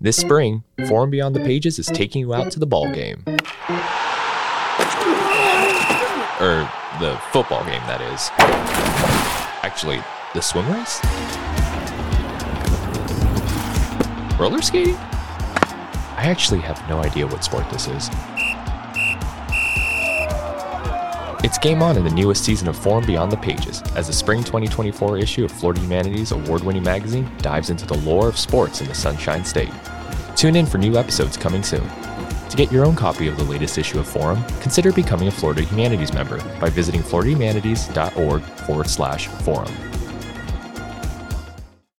This spring, Forum Beyond the Pages is taking you out to the ball game. Or the football game, that is. Actually, the swim race? Roller skating? I actually have no idea what sport this is. It's game on in the newest season of Forum Beyond the Pages as the spring 2024 issue of Florida Humanities award winning magazine dives into the lore of sports in the Sunshine State. Tune in for new episodes coming soon. To get your own copy of the latest issue of Forum, consider becoming a Florida Humanities member by visiting floridahumanities.org forward slash forum.